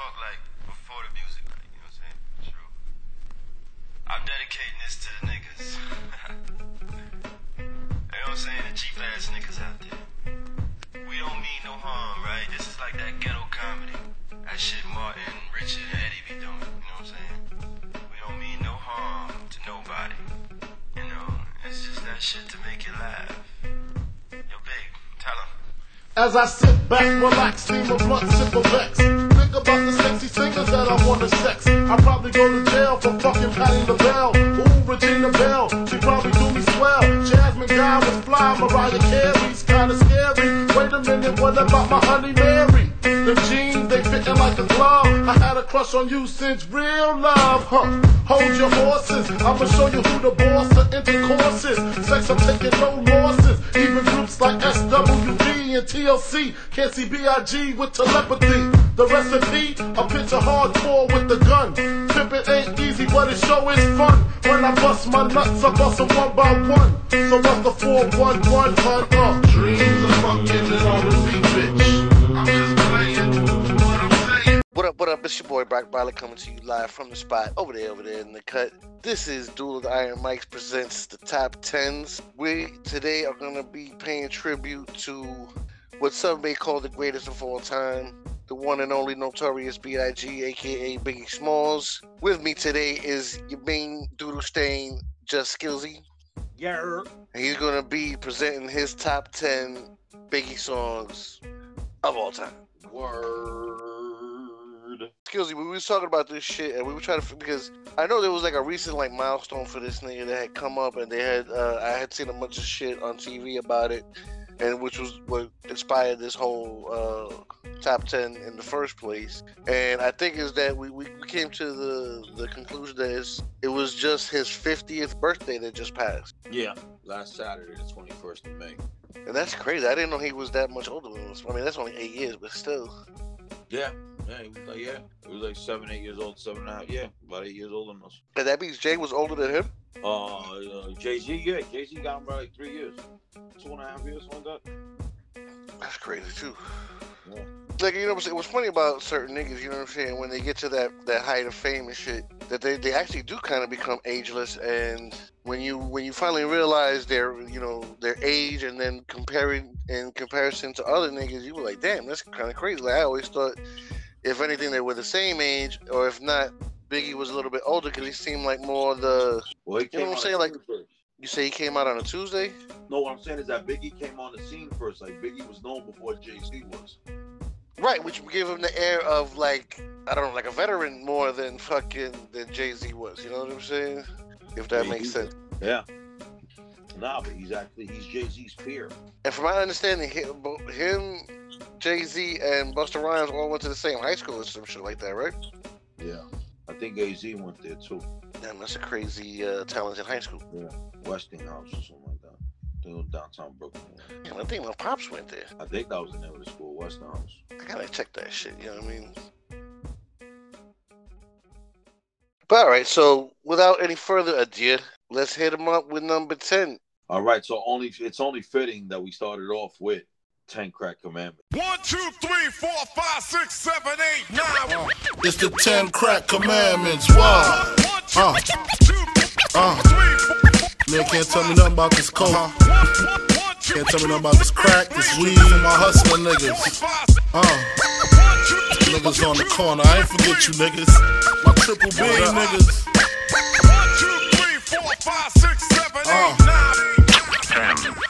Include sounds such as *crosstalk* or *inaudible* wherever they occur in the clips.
talk like before the music, like, you know what I'm saying? True. I'm dedicating this to the niggas. *laughs* you know what I'm saying? The cheap ass niggas out there. We don't mean no harm, right? This is like that ghetto comedy. That shit Martin, Richard, and Eddie be doing. You know what I'm saying? We don't mean no harm to nobody. You know, it's just that shit to make you laugh. Yo, big, tell him. As I sit back, relax, steam a blunt, sip a Vex. About the sexy singers that I wanna sex. I probably go to jail for fucking Patti LaBelle. Ooh, Regina Belle, she probably do me swell. Jasmine Guy was fly, Mariah Carey's kinda scary. Wait a minute, what about my honey Mary? The jeans, they fitting like a glove. I had a crush on you since real love, huh? Hold your horses, I'ma show you who the boss of intercourse is. Sex, I'm taking no losses. Even groups like SWV and TLC can't see B.I.G. with telepathy. The recipe, a picture hardcore with the gun. Pimpin' ain't easy, but it sure is fun. When I bust my nuts, I bust them one by one. So what's the 411 hun? Uh, dreams of fucking and R&B, bitch. I'm just what I'm saying. What up, what up? It's your boy Brock Briley coming to you live from the spot over there, over there in the cut. This is Duel of the Iron Mics presents the top tens. We today are gonna be paying tribute to what some may call the greatest of all time, the one and only Notorious B.I.G., aka Biggie Smalls. With me today is your main doodle stain, Just Skillsy. Yeah. And he's gonna be presenting his top ten Biggie songs of all time. Word. Skillsy, we was talking about this shit, and we were trying to because I know there was like a recent like milestone for this nigga that had come up, and they had uh, I had seen a bunch of shit on TV about it, and which was what inspired this whole uh, top ten in the first place. And I think is that we, we came to the the conclusion that it's, it was just his 50th birthday that just passed, Yeah. Last Saturday, the 21st of May. and that's crazy. I didn't know he was that much older than us. I mean, that's only eight years, but still. Yeah. Yeah, he was like, yeah. He was like seven, eight years old, seven and a half. Yeah, about eight years older than us. And that means Jay was older than him. Uh, Jay Z, yeah. Jay Z got him by like three years. Two and a half years, something like that. That's crazy too. Yeah. Like you know, what's what's funny about certain niggas, you know what I'm saying? When they get to that that height of fame and shit, that they, they actually do kind of become ageless. And when you when you finally realize their you know their age, and then comparing in comparison to other niggas, you were like, damn, that's kind of crazy. Like I always thought, if anything, they were the same age, or if not, Biggie was a little bit older because he seemed like more the. Well, he You know what I'm saying, like-. You say he came out on a Tuesday. No, what I'm saying is that Biggie came on the scene first. Like Biggie was known before Jay Z was. Right, which gave him the air of like I don't know, like a veteran more than fucking than Jay Z was. You know what I'm saying? If that makes sense. Yeah. Nah, but he's actually he's Jay Z's peer. And from my understanding, him, him Jay Z, and Busta Rhymes all went to the same high school or some shit like that, right? Yeah. I think AZ went there too. Damn, that's a crazy uh, talented high school. Yeah, Westinghouse or something like that. Downtown Brooklyn. Damn, I think my pops went there. I think that was the name of the school, Westinghouse. I gotta check that shit. You know what I mean? But all right, so without any further ado, let's hit him up with number ten. All right, so only it's only fitting that we started off with ten crack commandments. One, two, three, four, five, six, seven, eight, nine. It's the ten crack commandments. Wow. One, two, Uh. two, Uh. three, four, Man can't tell me nothing about this coke. one, one, one, two, Can't tell me nothing about this crack, this weed, and my hustling niggas. five, Uh, niggas on the corner. I ain't forget you niggas. My triple B niggas. one, two, three, four, five, six, seven, Uh. eight, nine.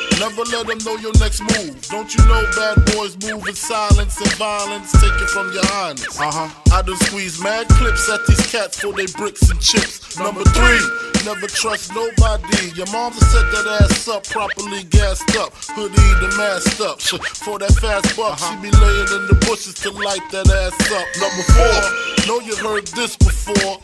never let them know your next move. Don't you know bad boys move in silence and violence? Take it from your highness. Uh huh. I done squeeze mad clips at these cats for they bricks and chips. Number three, never trust nobody. Your mom set that ass up properly gassed up. Hoodie the masked up. For that fast buck, she be laying in the bushes to light that ass up. Number four, know you heard this before.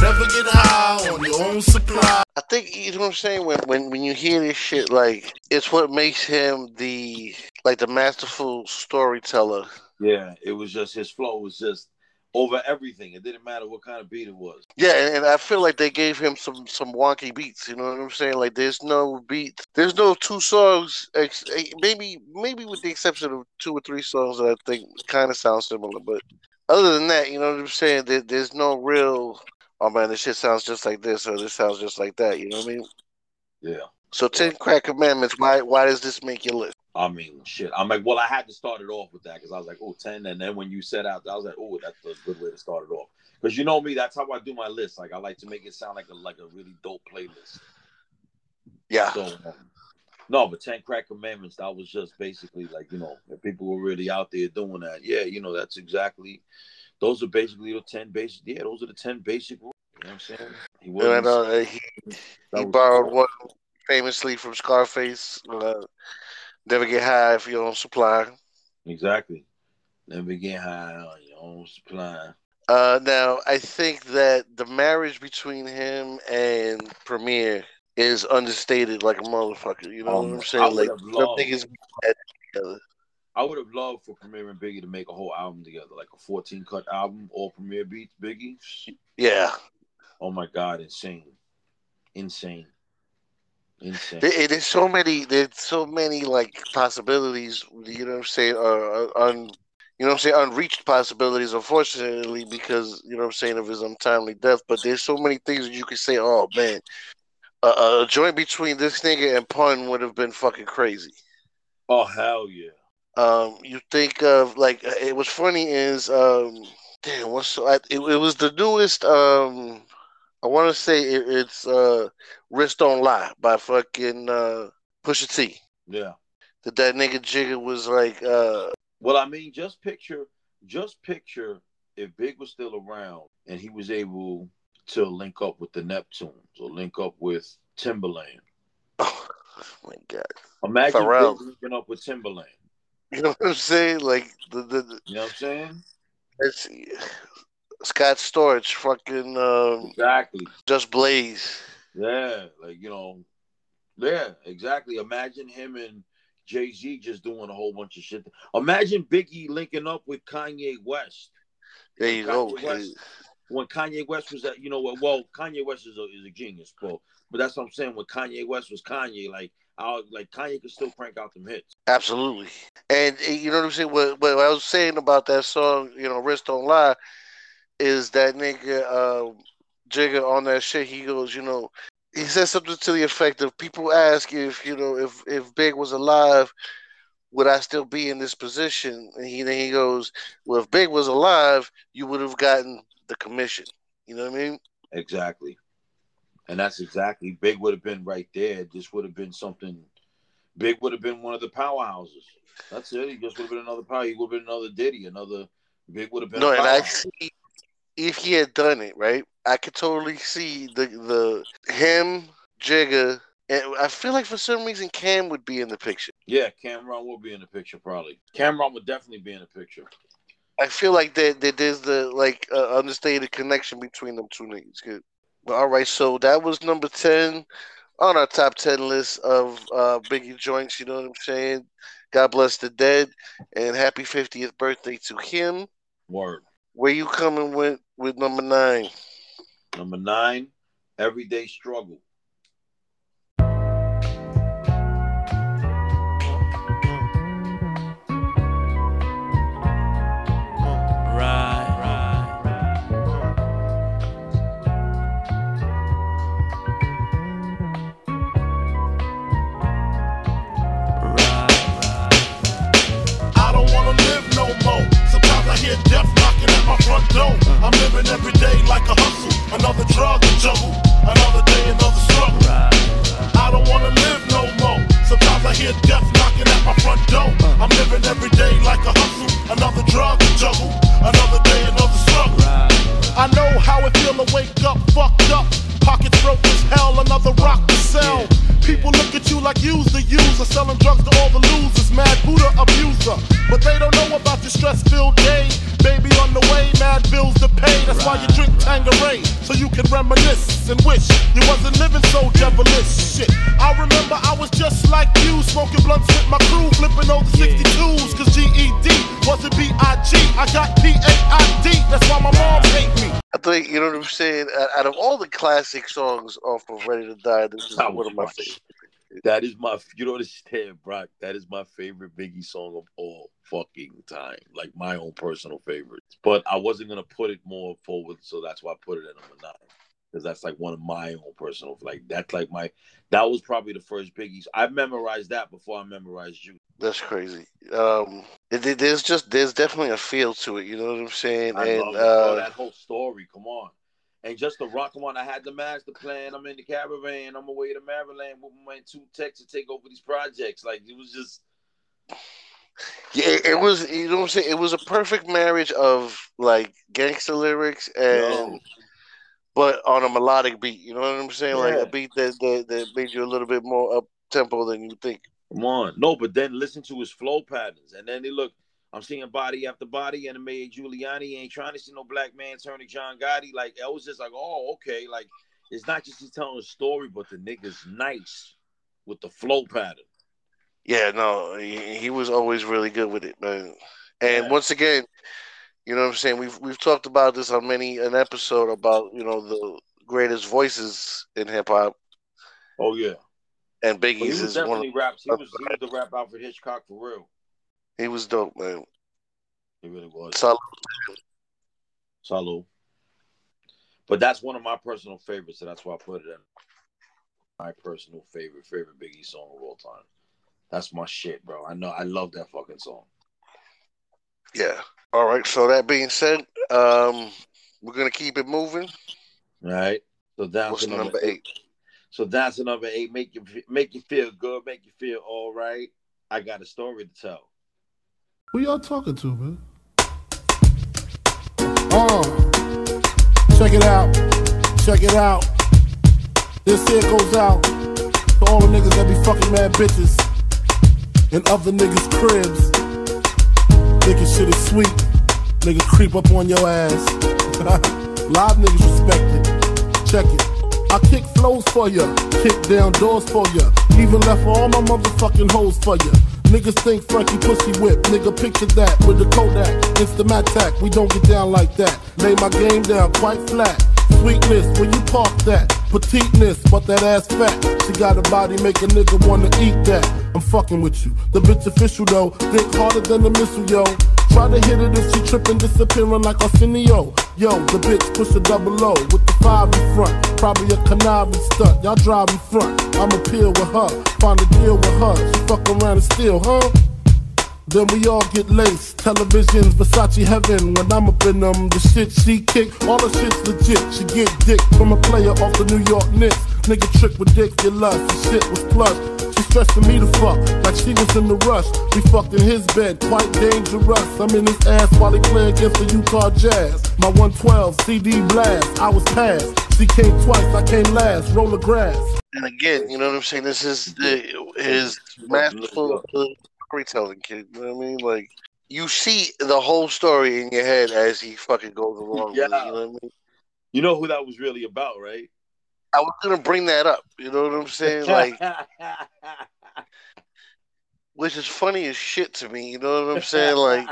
Never get high on your own supply. I think you know what I'm saying. When when when you hear this shit, like it's what makes him the like the masterful storyteller. Yeah, it was just his flow was just over everything. It didn't matter what kind of beat it was. Yeah, and, I feel like they gave him some some wonky beats. You know what I'm saying? Like there's no beat, there's no two songs. Ex- eh, maybe maybe with the exception of two or three songs that I think kind of sound similar, but other than that, you know what I'm saying? There, there's no real. Oh man, this shit sounds just like this, or this sounds just like that. You know what I mean? Yeah. So Ten Crack Commandments. Why why does this make your list? I mean, shit. I'm like, well, I had to start it off with that because I was like, oh, 10. And then when you set out, I was like, oh, that's a good way to start it off. Because you know me, that's how I do my list. Like, I like to make it sound like a like a really dope playlist. Yeah. So, um, no, but 10 Crack Commandments, that was just basically like, you know, if people were really out there doing that, yeah, you know, that's exactly, those are basically the 10 basic, yeah, those are the 10 basic rules. You know what I'm saying? He And, uh, he he borrowed one famously from Scarface. Uh, Never get high if you don't supply. Exactly. Never get high on your own supply. Uh, now I think that the marriage between him and Premier is understated like a motherfucker. You know Um, what I'm saying? Like loved- niggas together. I would have loved for Premier and Biggie to make a whole album together, like a 14 cut album, all Premier beats, Biggie. Yeah, Oh my God, insane. Insane. Insane. there, there's so many. There's so many like possibilities. You know what I'm saying? Uh, un, you know what I'm saying? Unreached possibilities, unfortunately, because you know what I'm saying of his untimely death. But there's so many things that you could say. Oh man, a, a joint between this nigga and Pun would have been fucking crazy. Oh, hell yeah. Um, you think of like uh, it was funny is um, damn, what's I, it, it was the newest um, I want to say it, it's uh, Wrist Don't Lie by fucking uh, Pusha T. Yeah. That that nigga Jigga was like uh, Well, I mean, just picture, just picture if Big was still around and he was able to link up with the Neptunes or link up with Timbaland. *laughs* oh my god, Imagine Pharrell. Big linking up with Timbaland. *laughs* you know what I'm saying? Like the the, the You know what I'm saying? it's Scott Storch, fucking um, Exactly. Just Blaze. Yeah, like you know, yeah, exactly. Imagine him and Jay Z just doing a whole bunch of shit. Imagine Biggie linking up with Kanye West There you go. West. when Kanye West was at, you know, what? well, Kanye West is a, is a genius, bro. But that's what I'm saying. When Kanye West was Kanye, like, I like Kanye could still crank out them hits. Absolutely. And uh, you know what I'm saying? What, what I was saying about that song, you know, Wrist Don't Lie, is that nigga uh, Jigga on that shit, he goes, you know, he says something to the effect of people ask if, you know, if, if Big was alive, would I still be in this position? And he then he goes, Well, if Big was alive, you would have gotten the commission. You know what I mean? Exactly. And that's exactly Big would have been right there. This would have been something. Big would have been one of the powerhouses. That's it. He just would have been another power. He would have been another Diddy. Another Big would have been. No, a and I see if he had done it right, I could totally see the the him Jigga, and I feel like for some reason Cam would be in the picture. Yeah, Cam'ron will be in the picture probably. Cam'ron would definitely be in the picture. I feel like that that there's the like uh, understated connection between them two niggas. Good. But all right, so that was number ten on our top ten list of uh, Biggie joints. You know what I'm saying? God bless the dead, and happy 50th birthday to him. Word. Where you coming with with number nine? Number nine, everyday struggle. Front door. I'm living every day like a hustle, another drug to juggle, another day, another struggle. I don't wanna live no more. Sometimes I hear death knocking at my front door. I'm living every day like a hustle, another drug to juggle, another day, another struggle. I know how it feel to wake up fucked up. Pockets broke as hell, another rock to sell. People look at you like you's the user, selling drugs to all the losers, mad Buddha abuser. But they don't know about your stress-filled day. Baby on the way, mad bills to pay. That's why you drink Tanqueray, so you can reminisce and wish you wasn't living so devilish. Shit, I remember I was just like you, smoking blunts with my crew, flipping over 62s, cause GED wasn't B-I-G. I got P-A-I-D, that's why my mom hate me. I think you know what I'm saying. Out- Out of all the classic songs off of Ready to Die, this is one of my my favorites. That is my you don't understand, Brock. That is my favorite Biggie song of all fucking time. Like my own personal favorite. But I wasn't gonna put it more forward, so that's why I put it at number nine. Because that's like one of my own personal like that's like my that was probably the first Biggie. I memorized that before I memorized you. That's crazy. Um, there's just there's definitely a feel to it. You know what I'm saying? I and love bro. uh, that whole story. Come on. And just the rock, come on. I had the master plan. I'm in the caravan. I'm away to Maryland with my two techs to take over these projects. Like it was just yeah, it, was you know what I'm saying. It was a perfect marriage of like gangster lyrics and Yo. but on a melodic beat. You know what I'm saying? Like a beat that, that that made you a little bit more up tempo than you think. Come on. No, but then listen to his flow patterns. And then he look, I'm seeing body after body, and Mayor Giuliani ain't trying to see no black man turning John Gotti. Like, I was just like, oh, okay. Like, it's not just he's telling a story, but the nigga's nice with the flow pattern. Yeah, no, he, he was always really good with it, man. And Yeah. once again, you know what I'm saying? We've we've talked about this on many an episode about, you know, the greatest voices in hip hop Oh, yeah. and Biggie's is one of, definitely raps. He was, he was the rap Alfred Hitchcock for real. He was dope, man. He really was. Solid. Salud. But that's one of my personal favorites, so that's why I put it in my personal favorite, favorite Biggie song of all time. That's my shit, bro. I know I love that fucking song. Yeah. All right, so that being said, um we're gonna keep it moving. All right. So that's What's number, number eight. eight? So that's number eight. Make you make you feel good, make you feel all right. I got a story to tell. Who y'all talking to, man? Uh, check it out. Check it out. This here goes out to all the niggas that be fucking mad bitches and other niggas' cribs. Thinking shit is sweet. Nigga creep up on your ass. *laughs* Live niggas respect it. Check it. I kick flows for ya, kick down doors for ya, even left all my motherfucking hoes for ya. Niggas think Frankie pussy whip, nigga picture that with the Kodak, Instamatic. We don't get down like that. Lay my game down quite flat. Sweetness when you park that, petiteness, but that ass fat. She got a body make a nigga wanna eat that. I'm fucking with you. The bitch official though, think harder than a missile, yo. Try to hit it if she trippin', disappearing like Arsenio. Yo, the bitch push a double O with the five in front. Probably a conniving stunt. Y'all drive in front. I'ma peel with her, find a deal with her. She fuck around and steal, huh? Then we all get laced. Televisions, Versace heaven. When I'm up in them, the shit she kick, all the shit's legit. She get dick from a player off the New York Knicks. Nigga trick ridiculous. The shit was plush. She stressing me to fuck like she was in the rush. We fucked in his bed, quite dangerous. I'm in his ass while he play against the Utah Jazz. My 112 CD blast, I was passed. She came twice, I came last. Roll the grass. And again, you know what I'm saying? This is the, his masterful storytelling, kid. You know what I mean? Like you see the whole story in your head as he fucking goes along. with it, Yeah. you know what I mean? You know who that was really about, right? I was gonna bring that up. You know what I'm saying? Like, *laughs* which is funny as shit to me. You know what I'm saying? Like,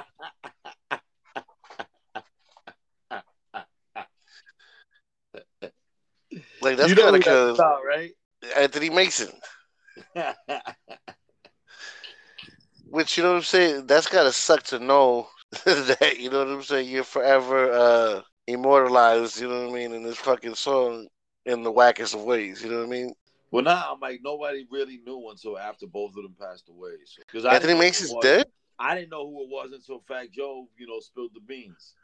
like that's you know kind of about, right? Anthony Mason. *laughs* Which you know what I'm saying? That's gotta suck to know *laughs* that you know what I'm saying. You're forever uh, immortalized. You know what I mean in this fucking song in the wackest of ways. You know what I mean? well, now I'm like nobody really knew until after both of them passed away. So, because Anthony Mason's dead. I didn't know who it was until Fat Joe, you know, spilled the beans.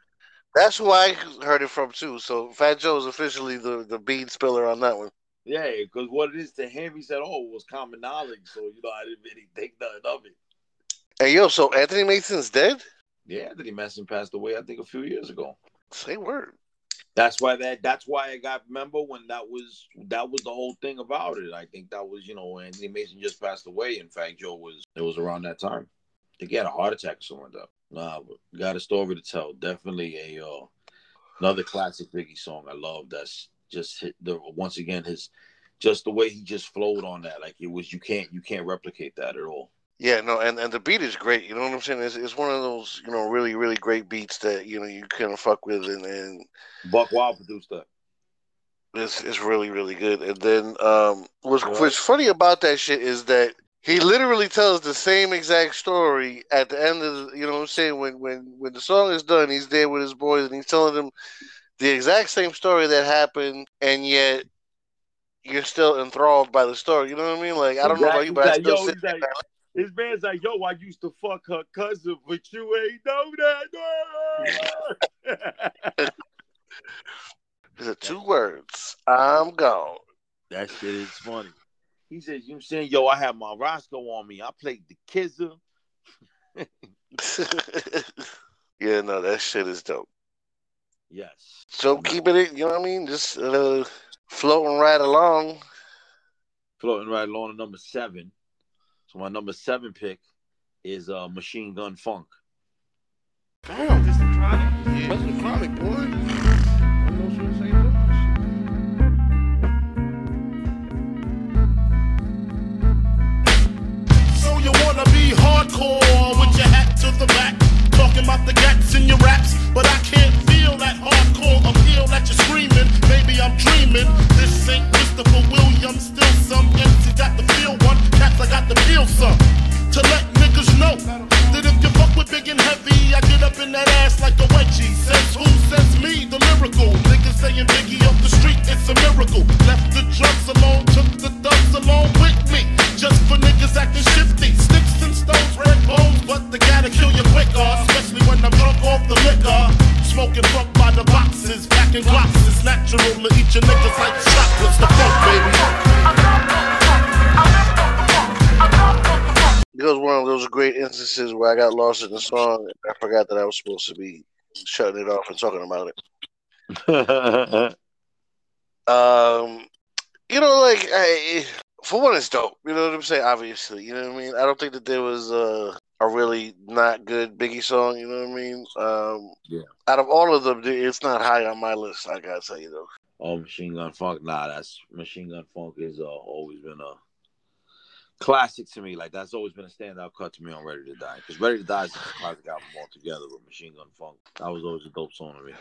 That's who I heard it from too. So Fat Joe's officially the the bean spiller on that one. Yeah, because what it is to him, he said, "Oh, it was common knowledge." So you know, I didn't really think nothing of it. Hey yo, so Anthony Mason's dead? Yeah, Anthony Mason passed away, I think, a few years ago. Say word. That's why that that's why I got remember when that was that was the whole thing about it. I think that was, you know, Anthony Mason just passed away. In fact, Joe was it was around that time. I think he had a heart attack or something like. Nah, got a story to tell. Definitely a uh, another classic Biggie song. I love that's just hit the once again his just the way he just flowed on that. Like it was you can't you can't replicate that at all. Yeah, no, and, and the beat is great. You know what I'm saying? It's, it's one of those, you know, really, really great beats that, you know, you kind of fuck with and, and Buckwild produced that. it's, it's really, really good. And then um what's, Yeah. what's funny about that shit is that he literally tells the same exact story at the end of the, you know what I'm saying? When, when, when the song is done, he's there with his boys and he's telling them the exact same story that happened, and yet you're still enthralled by the story. You know what I mean? Like, I don't know about you, but I still Yo, sit he's there. like- His man's like, yo, I used to fuck her cousin, but you ain't know that." that. Is it two words? I'm gone. that shit is funny. He says, you know what I'm saying? Yo, I had my Roscoe on me. I played the Kizzer. *laughs* yeah, no, that shit is dope. Yes. So keeping it, you know what I mean? Just uh, floating right along. Floating right along to number seven. So my number seven pick is uh Machine Gun Funk. Damn, this the chronic? That's the chronic, boy. I know she was saying that. So you wanna be hardcore with your hat to the back, talking about the gats in your raps, but I can't feel that hardcore appeal that you're screaming. Maybe I'm dreaming. This ain't Christopher Williams, still some MC got the feel one, cats I got the feel some. To let know that if you fuck with big and heavy, I get up in that ass like a wedgie. Says who? Says me, the lyrical. Niggas saying Biggie off the street, it's a miracle. Left the drugs alone, took the thugs along with me. Just for niggas acting shifty. Sticks and stones, red bones, but they gotta kill you quicker. Especially when I'm drunk off the liquor. Smoking fuck by the boxes, packing glocks. It's natural to eat your niggas like chocolates. The funk, baby. Was one of those great instances where I got lost in the song. and I forgot that I was supposed to be shutting it off and talking about it. *laughs* Um, you know, like I, for one, it's dope. You know what I'm saying? Obviously, you know what I mean. I don't think that there was a a really not good Biggie song. You know what I mean? Um, Yeah. Out of all of them, it's not high on my list. I gotta tell you though. oh, Machine Gun Funk. Nah, that's Machine Gun Funk has uh, always been a classic to me. Like that's always been a standout cut to me on Ready to Die. Because Ready to Die is a classic album altogether, with Machine Gun Funk that was always a dope song to me.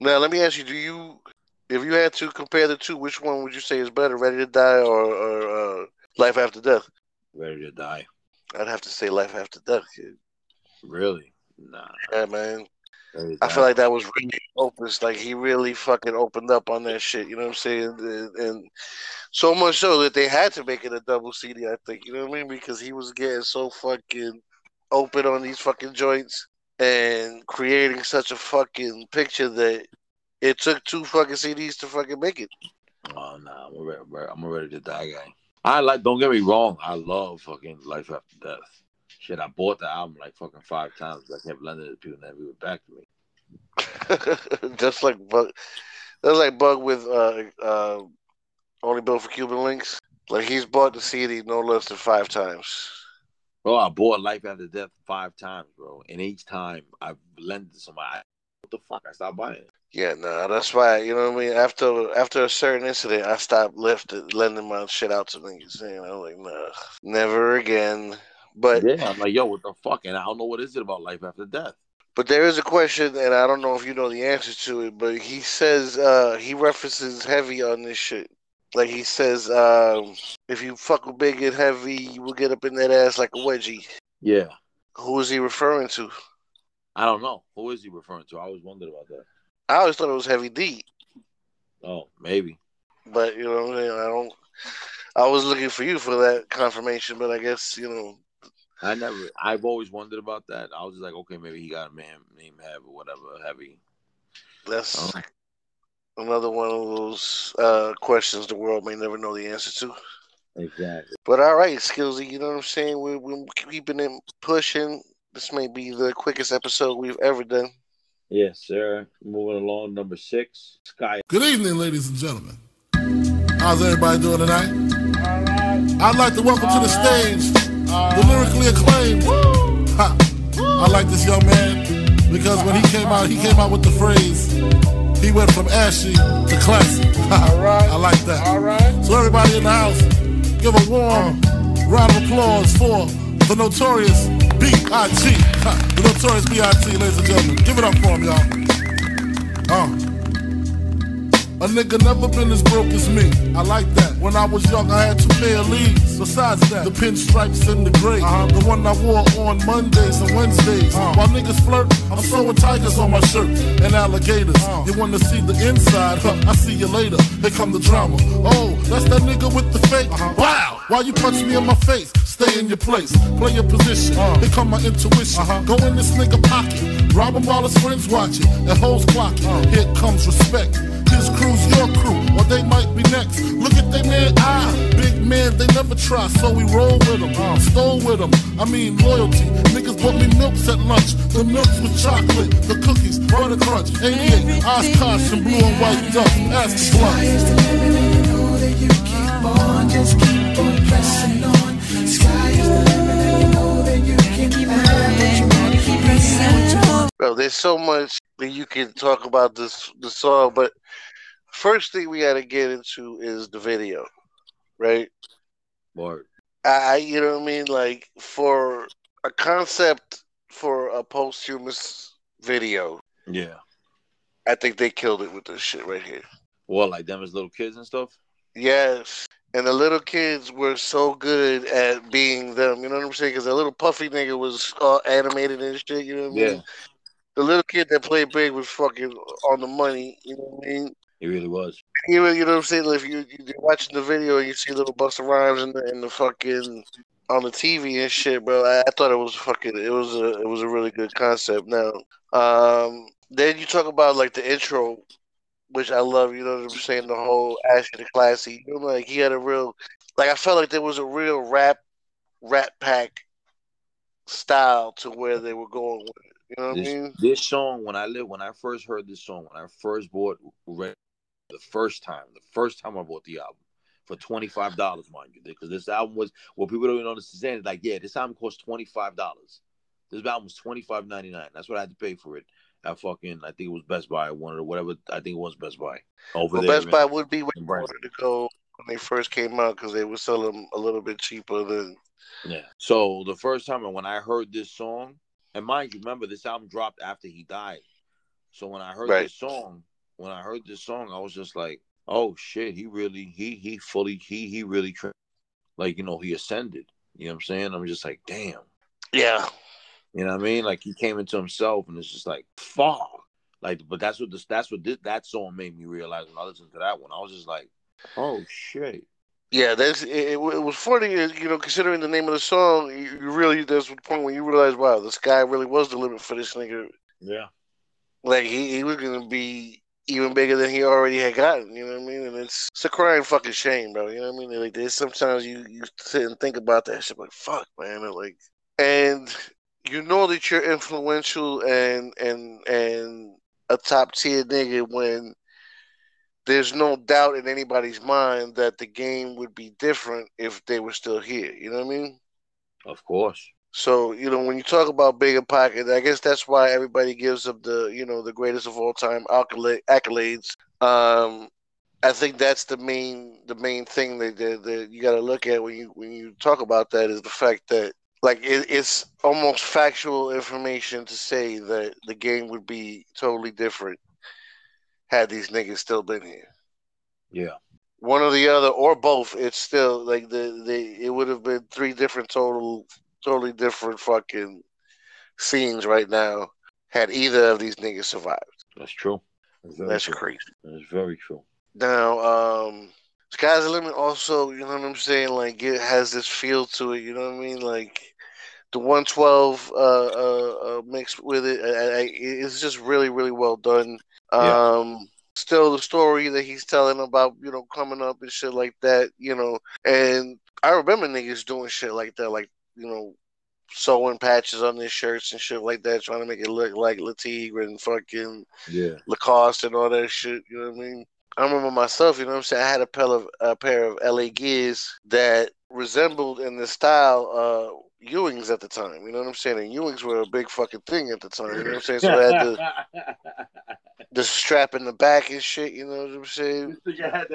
Now, let me ask you: Do you, if you had to compare the two, which one would you say is better, Ready to Die or, or uh, Life After Death? Ready to Die. I'd have to say Life After Death. Kid. Really? Nah. Yeah, man. I feel like that was really open. Like he really fucking opened up on that shit. You know what I'm saying? And, and so much so that they had to make it a double CD. I think. You know what I mean? Because he was getting so fucking open on these fucking joints and creating such a fucking picture that it took two fucking CDs to fucking make it. Oh nah, I'm ready, I'm to die guy. I like. Don't get me wrong. I love fucking Life After Death. Shit, I bought the album like fucking five times. I kept lending it to people, and never give it back to me. *laughs* Just like Bug, that's like Bug with uh, uh, only built for Cuban links. Like he's bought the CD no less than five times. Bro, I bought Life After Death five times, bro, and each time I lent it to somebody. What the fuck? I stopped buying it. Yeah, no, that's why you know what I mean. After after a certain incident, I stopped lifting, lending my shit out to niggas. Saying I'm like, nah, never again. But Yeah, I'm like, yo, what the fuck? And I don't know what is it about Life After Death. but there is a question, and I don't know if you know the answer to it. But he says uh he references heavy on this shit. Like he says, um, if you fuck with big and heavy, you will get up in that ass like a wedgie. Yeah, Who is he referring to? I don't know. Who is he referring to? I always wondered about that. I always thought it was Heavy D, Oh, maybe. but you know. I don't. I was looking for you for that confirmation, but I guess you know I never. I've always wondered about that. I was just like, okay, maybe he got a man named Heavy or whatever. Heavy. that's Oh. another one of those uh, questions the world may never know the answer to. Exactly. But all right, Skillsy, you know what I'm saying? We're, we're keeping it pushing. This may be the quickest episode we've ever done. Yes, sir. Moving along, number six, Sky. Good evening, ladies and gentlemen. How's everybody doing tonight? All right. I'd like to welcome to the stage the lyrically acclaimed. Ha. I like this young man because when he came out, he came out with the phrase, he went from ashy to classy. *laughs* I like that. All right. So everybody in the house, give a warm round of applause for the notorious B.I.G. The notorious B.I.G. ladies and gentlemen. Give it up for him, y'all. Uh. A nigga never been as broke as me. I like that. When I was young, I had two pair of leads. Besides that, the pinstripes and the gray. Uh-huh. The one I wore on Mondays and Wednesdays. Uh-huh. While niggas flirt, I'm sewing tigers on my shirt and alligators. Uh-huh. You wanna see the inside? Huh, I see you later. Here come the drama. Oh, that's that nigga with the fake. Wow! Why you punch me in my face? Stay in your place. Play your position. Here come my intuition. Go in this nigga pocket. Rob him while his friends watching. And hoes clocking. Here comes respect. His crew's your crew, or they might be next. Look at they man, ah, big man, they never try, so we roll with them, uh, stole with them. I mean, loyalty. Niggas bought me milks at lunch. The milks with chocolate, the cookies, butter crunch, 88, Oshkosh, and blue and white duck. Ask the blunt. Sky's the limit and you know that you keep on, just keep on pressing on. Sky is the limit and you know that you can have what you want, be what you want. Bro, there's so much that you can talk about this the song, but first thing we got to get into is the video, right? Word. I, you know what I mean? Like for a concept for a posthumous video, Yeah. I think they killed it with this shit right here. Well, like them as little kids and stuff. Yes. And the little kids were so good at being them. You know what I'm saying? Because the little puffy nigga was all animated and shit. You know what I mean? Yeah. The little kid that played big was fucking on the money. You know what I mean? It really was. Even you know what I'm saying? If you you're watching the video and you see little Busta Rhymes in the in the fucking on the TV and shit, bro, I, I thought it was fucking. It was a it was a really good concept. Now, um, then you talk about like the intro, which I love. You know what I'm saying? The whole Ashley the Classy. You know, like he had a real like I felt like there was a real rap rap pack style to where they were going with it. You know what I mean? this song, when I lived, when I first heard this song, when I first bought Red, the first time, the first time I bought the album for twenty five dollars, mind you, because this album was what people don't even understand. Like, yeah, this album cost twenty five dollars. This album was twenty five ninety nine. That's what I had to pay for it. At fucking, I think it was Best Buy, one or whatever. I think it was Best Buy over Well, there. Best Buy would be where in you wanted to go when they first came out because they would sell them a little bit cheaper than. Yeah. So the first time when I heard this song, and mind you, remember this album dropped after he died. So when I heard Right. this song, when I heard this song, I was just like, "Oh shit, he really, he he fully, he he really, like you know, he ascended." You know what I'm saying? I'm just like, "Damn." Yeah, You know what I mean? Like he came into himself, and it's just like, "Fuck." Like, but that's what this, that's what this, that song made me realize when I listened to that one. I was just like, "Oh shit." yeah. That's it, it, was funny, uh, you know, considering the name of the song. You, you really there's a point when you realize, wow, this guy really was the limit for this nigga. Yeah. Like he, he was gonna be even bigger than he already had gotten. You know what I mean? And it's it's a crying fucking shame, bro. You know what I mean? Like there's sometimes you you sit and think about that shit, like fuck, man. and, Like and you know that you're influential and and and a top tier nigga when there's no doubt in anybody's mind that the game would be different if they were still here. You know what I mean? Of course. So you know when you talk about bigger pocket, I guess that's why everybody gives up the you know the greatest of all time accolades. Um, I think that's the main the main thing that, that, that you got to look at when you when you talk about that is the fact that like it, it's almost factual information to say that the game would be totally different had these niggas still been here. Yeah. One or the other, or both. It's still like the they it would have been three different total totally different fucking scenes right now had either of these niggas survived. That's true. That's, That's true. crazy. That's very true. Now, um, Sky's the Limit also, you know what I'm saying? Like it has this feel to it. You know what I mean? Like the 112 uh, uh, uh, mixed with it, I, I, it's just really, really well done. Yeah. Um, still the story that he's telling about, you know, coming up and shit like that, you know. And I remember niggas doing shit like that, like you know, sewing patches on their shirts and shit like that, trying to make it look like Latigre and fucking Yeah. Lacoste and all that shit. You know what I mean? I remember myself. You know what I'm saying? I had a pair of a pair of LA Gears that resembled in the style uh Ewings at the time. You know what I'm saying? And Ewings were a big fucking thing at the time. You know what I'm saying? So I had the, *laughs* the strap in the back and shit. You know what I'm saying? This nigga had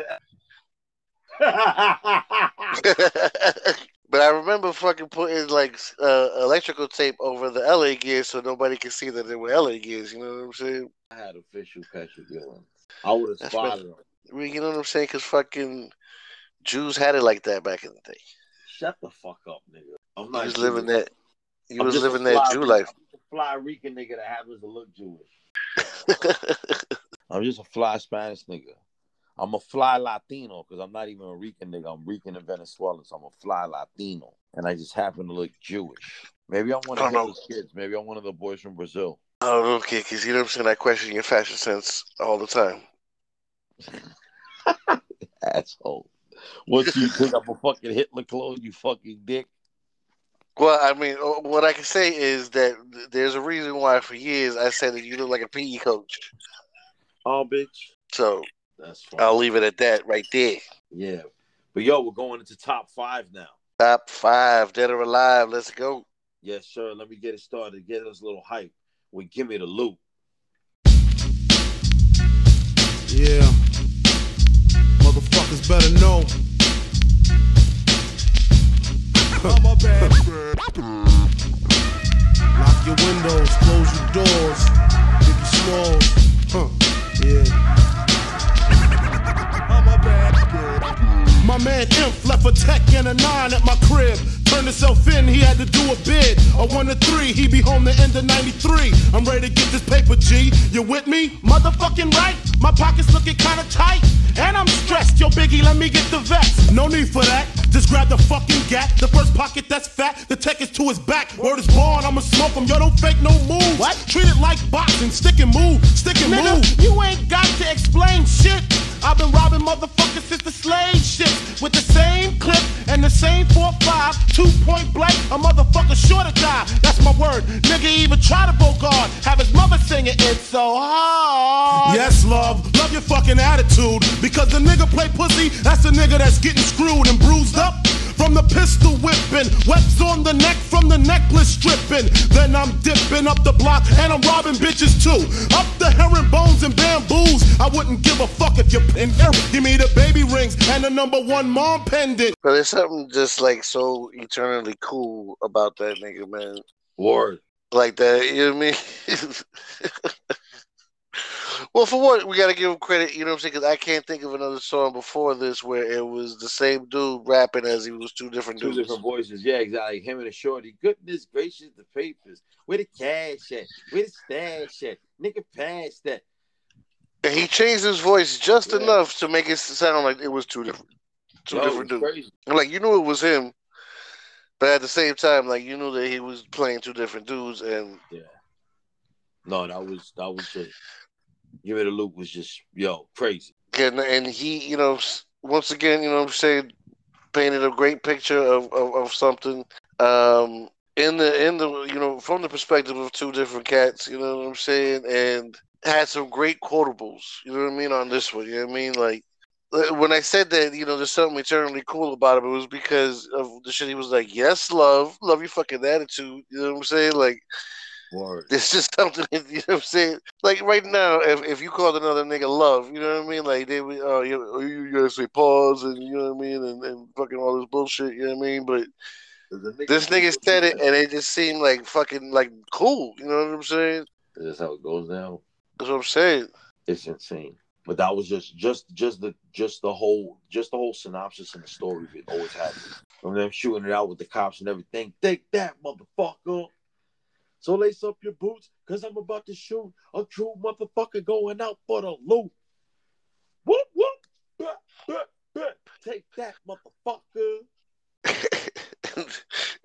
*laughs* *laughs* but I remember fucking putting like uh, electrical tape over the LA gears so nobody could see that they were LA gears. You know what I'm saying? I had official Petra Gillen. I would have That's spotted him. I You know what I'm saying? Because fucking Jews had it like that back in the day. Shut the fuck up, nigga. I'm You not was living that. You I'm was living that Jew Rican- life. I'm just a fly Rican nigga that happens to look Jewish. *laughs* I'm just a fly Spanish nigga. I'm a fly Latino because I'm not even a Rican nigga. I'm Rican and Venezuelan, so I'm a fly Latino. And I just happen to look Jewish. Maybe I'm one I of those kids. Maybe I'm one of the boys from Brazil. oh, okay, because you know what I'm saying? I question your fashion sense all the time. *laughs* Asshole. What you think I'm a fucking Hitler clone, you fucking dick? Well, I mean, uh, what I can say is that there's a reason why for years I said that you look like a PE coach. Oh, bitch. So That's fine. I'll leave it at that right there. Yeah. But yo, we're going into top five now. Top five, dead or alive. Let's go. Yes, sir. Let me get it started. Get us a little hype. Well, give me the loot. Yeah. Motherfuckers better know. *laughs* I'm a bad Lock your windows, close your doors. Biggie Smalls. My man Imp left a tech and a nine at my crib. Turned himself in, he had to do a bid. A one to three, he be home the end of 93. I'm ready to get this paper, G. You with me? Motherfucking right. My pockets looking kinda tight. And I'm stressed. Yo, Biggie, let me get the vest. No need for that. Just grab the fucking gat. The first pocket that's fat. The tech is to his back. Word is born, I'ma smoke him. Yo, don't fake no moves. What? Treat it like boxing. Stick and move. Stick and Nigga, move. You ain't got to explain shit. I've been robbing motherfuckers since the slave ships With the same clip and the same 4-5, two point blank, a motherfucker sure to die. That's my word. Nigga even try to bogard. Have his mother singing it's so hard. Yes, love. Love your fucking attitude. Because the nigga play pussy, that's the nigga that's getting screwed and bruised up. From the pistol whipping, webs on the neck from the necklace stripping. Then I'm dipping up the block and I'm robbing bitches too. Up the herringbones and bamboos. I wouldn't give a fuck if you're in here. Give me the baby rings and the number one mom pendant. But there's something just like so eternally cool about that nigga, man. Word. Like that, you know what I mean? *laughs* well, for what we got to give him credit, you know what I'm saying? Because I can't think of another song before this where it was the same dude rapping as he was two different Two dudes. different voices. Yeah, exactly. Him and the shorty. Goodness gracious, the papers. Where the cash at? Where the stash at? Nigga, pass that. And he changed his voice just Yeah. enough to make it sound like it was two different, two Yo, different dudes. crazy. Like you knew it was him, but at the same time, like you knew that he was playing two different dudes, and Yeah. No, that was that was just. Give it a loop was just yo crazy. and, and he, you know, once again, you know, I'm saying, painted a great picture of, of, of something. Um, in the in the you know from the perspective of two different cats, you know what I'm saying, and had some great quotables. You know what I mean on this one. You know what I mean, like. uh, When I said that, you know, there's something eternally cool about him, it was because of the shit he was like, yes, love, love your fucking attitude. You know what I'm saying? Like, Word. *laughs* There's just something, you know what I'm saying? Like right now, if, if you called another nigga love, you know what I mean? Like they would, oh, you, oh, you gotta say pause and you know what I mean? And, and fucking all this bullshit, you know what I mean? But this nigga said it and it just seemed like fucking like cool, you know what I'm saying? That's how it goes down. That's what I'm saying. It's insane. But that was just just just the just the whole just the whole synopsis and the story of it always happens. From them shooting it out with the cops and everything. Take that, motherfucker. So lace up your boots, cause I'm about to shoot a true motherfucker going out for the loot. Whoop whoop. Bah, bah, bah. Take that, motherfucker. *laughs*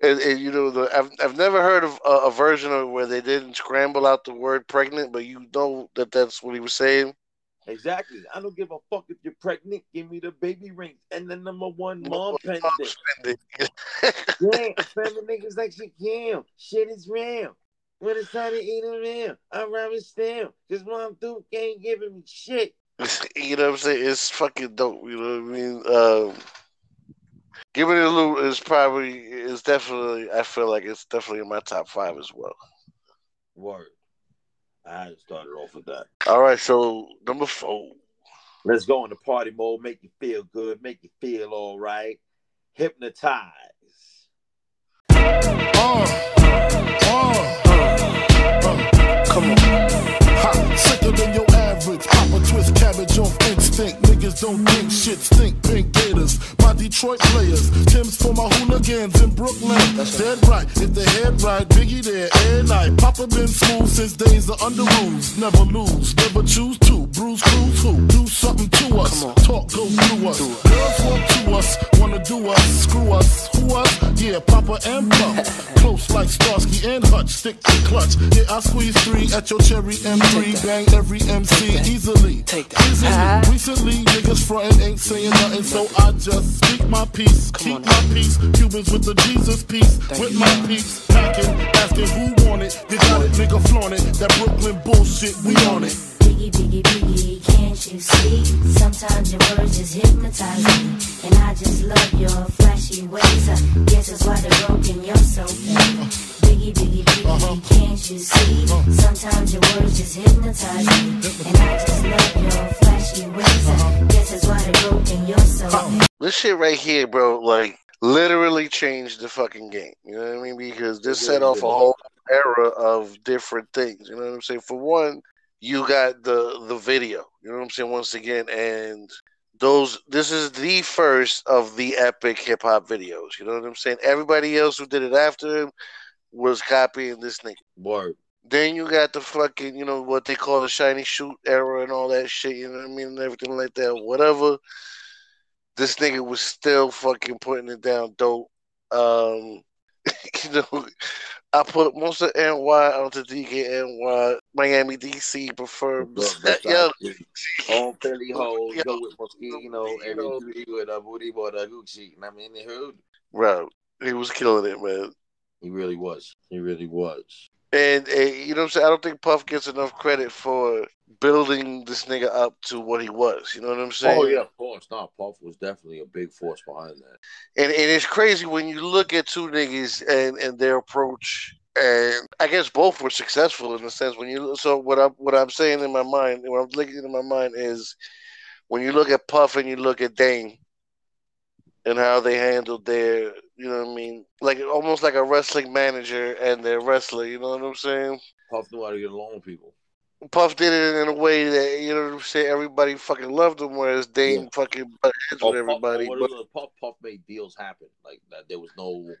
and, and you know, the, I've I've never heard of a, a version of where they didn't scramble out the word pregnant, but you know that that's what he was saying. Exactly. I don't give a fuck if you're pregnant. Give me the baby rings and the number one mom pendant. *laughs* Yeah, family niggas like shit. Yeah, shit is real. When it's time to eat a meal, I'm robbing still. Cause mom Duke ain't giving me shit. *laughs* you know what I'm saying? It's fucking dope. You know what I mean? Um, Gimme the Loot is probably is definitely. I feel like it's definitely in my top five as well. Word. I started off with that. All right, so number four. Let's go into party mode. Make you feel good. Make you feel all right. Hypnotize. Uh, sicker than your average. Pop a twist cabbage off instinct. Niggas don't think shit stink. Pink Gators, my Detroit players. Tim's for my hooligans in Brooklyn. That's Dead right, if the head right, Biggie there, every night. Papa been smooth since days of under rules. Never lose, never choose to. Bruise, cruise, who? Do something to us. Talk, go through us. Girls want to us, wanna do us, screw us. Who us? Yeah, Papa and Pump. *laughs* Close like Starsky and Hutch, stick to clutch. Yeah, I squeeze three at your cherry M3. Bang every MC easily. Easily. Recently, niggas frontin' ain't saying nothing, so I just speak my peace. Keep my peace. Cubans with the Jesus peace. With my peace. Packing, asking who want it. You got it, nigga flaunt it. That Brooklyn bullshit, we on it. Biggie, biggie, biggie, can't you see? Sometimes your words just hypnotize me. And I just love your flashy ways. I guess that's why they're broken, you're so fake. Biggie, biggie, biggie, uh-huh. can't you see? Uh-huh. Sometimes your words just hypnotize me. And I just love your flashy ways. I guess that's why they're broken, you're so fake. This shit right here, bro, like literally changed the fucking game. You know what I mean? Because this It set off a whole era of different things. You know what I'm saying? For one, you got the the video. You know what I'm saying? Once again, and those this is the first of the epic hip hop videos. You know what I'm saying? Everybody else who did it after him was copying this nigga. Word. Then you got the fucking, you know, what they call the shiny shoot era and all that shit, you know what I mean, and everything like that. Whatever. This nigga was still fucking putting it down dope. Um, *laughs* you know, I put most of NY onto DKNY, Miami DC prefer. Yo, On Philly *laughs* Yo. go with Moschino, You every know. with a booty boy, a Gucci. And I mean, the hood. bro, he was killing it, man. He really was. He really was. And, and you know what I'm saying? I don't think Puff gets enough credit for building this nigga up to what he was. You know what I'm saying? Oh yeah, of course. Nah, Puff was definitely a big force behind that. And, and it's crazy when you look at two niggas and, and their approach. And I guess both were successful in a sense. When you so what I'm what I'm saying in my mind, what I'm thinking in my mind is when you look at Puff and you look at Dane and how they handled their, you know what I mean, like almost like a wrestling manager and their wrestler. You know what I'm saying? Puff knew how to get along with people. Puff did it in a way that you know what I'm saying. Everybody fucking loved him, whereas Dane Yeah. fucking butted heads Oh, with everybody. Puff, But, Puff, Puff made deals happen. Like that, there was no,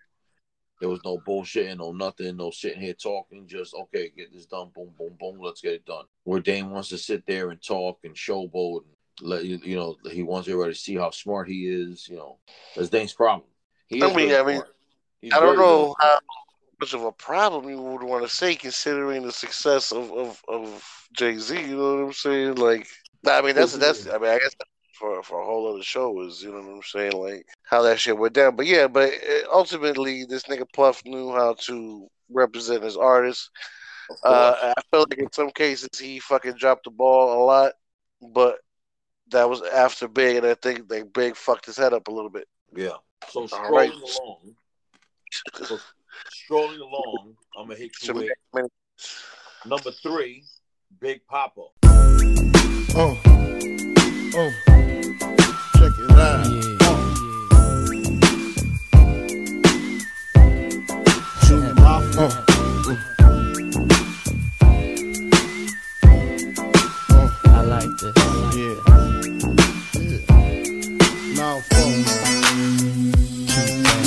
there was no bullshitting, no nothing, no sitting here talking. Just okay, get this done. Boom, boom, boom. Let's get it done. Where Dane wants to sit there and talk and showboat and let you, you know, he wants everybody to see how smart he is. You know, that's Dane's problem. He I mean, I mean, I don't know how much of a problem you would want to say, considering the success of of, of Jay Z. You know what I'm saying? Like, I mean, that's that's. I mean, I guess for for a whole other show is you know what I'm saying, like how that shit went down. But yeah, but uh, ultimately, this nigga Puff knew how to represent his artist. Uh, I feel like in some cases he fucking dropped the ball a lot, but that was after Big, and I think like Big fucked his head up a little bit. Yeah. So strolling right. along, so strolling along, I'm gonna hit you with number three, Big Papa. Oh, oh, check it out. Shoot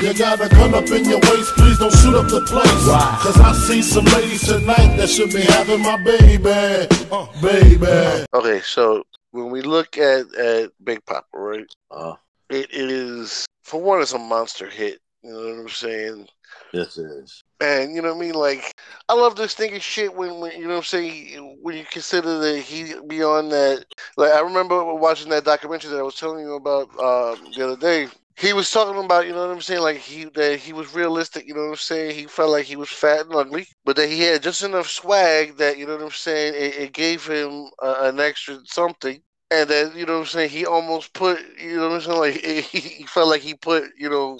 You got a gun up in your waist, please don't shoot up the place. Cause I see some ladies tonight that should be having my baby. Uh, baby. Okay, so when we look at at Big Papa, right? Uh, It, it is for one, it's a monster hit. You know what I'm saying? yes, it is. And you know what I mean? Like, I love this nigga shit when, when you know what I'm saying. When you consider that he beyond that, like I remember watching that documentary that I was telling you about um, the other day. He was talking about, you know what I'm saying, like he that he was realistic. You know what I'm saying. He felt like he was fat and ugly, but that he had just enough swag that you know what I'm saying. It, it gave him uh, an extra something. And then, you know what I'm saying, he almost put, you know what I'm saying, like, *laughs* he, he felt like he put, you know,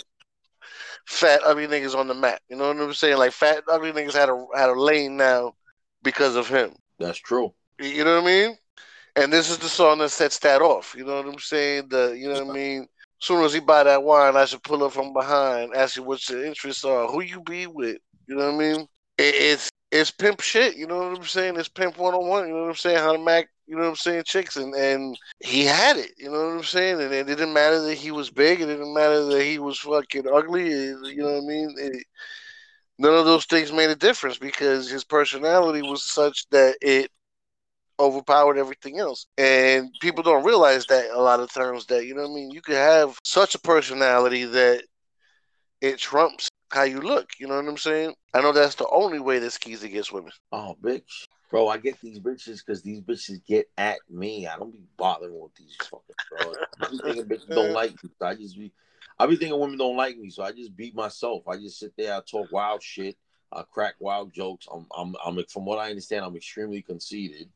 fat ugly niggas on the map. You know what I'm saying? Like fat ugly niggas had a had a lane now because of him. That's true. You know what I mean? And this is the song that sets that off. You know what I'm saying? The you know what I mean? Soon as he buy that wine, I should pull up from behind, ask you what your interests are, who you be with. You know what I mean? It, it's it's pimp shit. You know what I'm saying? It's pimp one on one. You know what I'm saying? How to mac. You know what I'm saying? Chicks and and he had it. You know what I'm saying? And it didn't matter that he was big. It didn't matter that he was fucking ugly. It- you know what I mean? It, none of those things made a difference because his personality was such that it overpowered everything else. And people don't realize that a lot of times that, you know what I mean, you could have such a personality that it trumps how you look. You know what I'm saying? I know that's the only way that Skeezer against women. Oh, bitch. Bro, I get these bitches because these bitches get at me. I don't be bothering with these fucking bro. I be thinking bitches *laughs* don't like me. So I just be I be thinking women don't like me, so I just beat myself. I just sit there, I talk wild shit, I crack wild jokes. I'm I'm I'm from what I understand, I'm extremely conceited.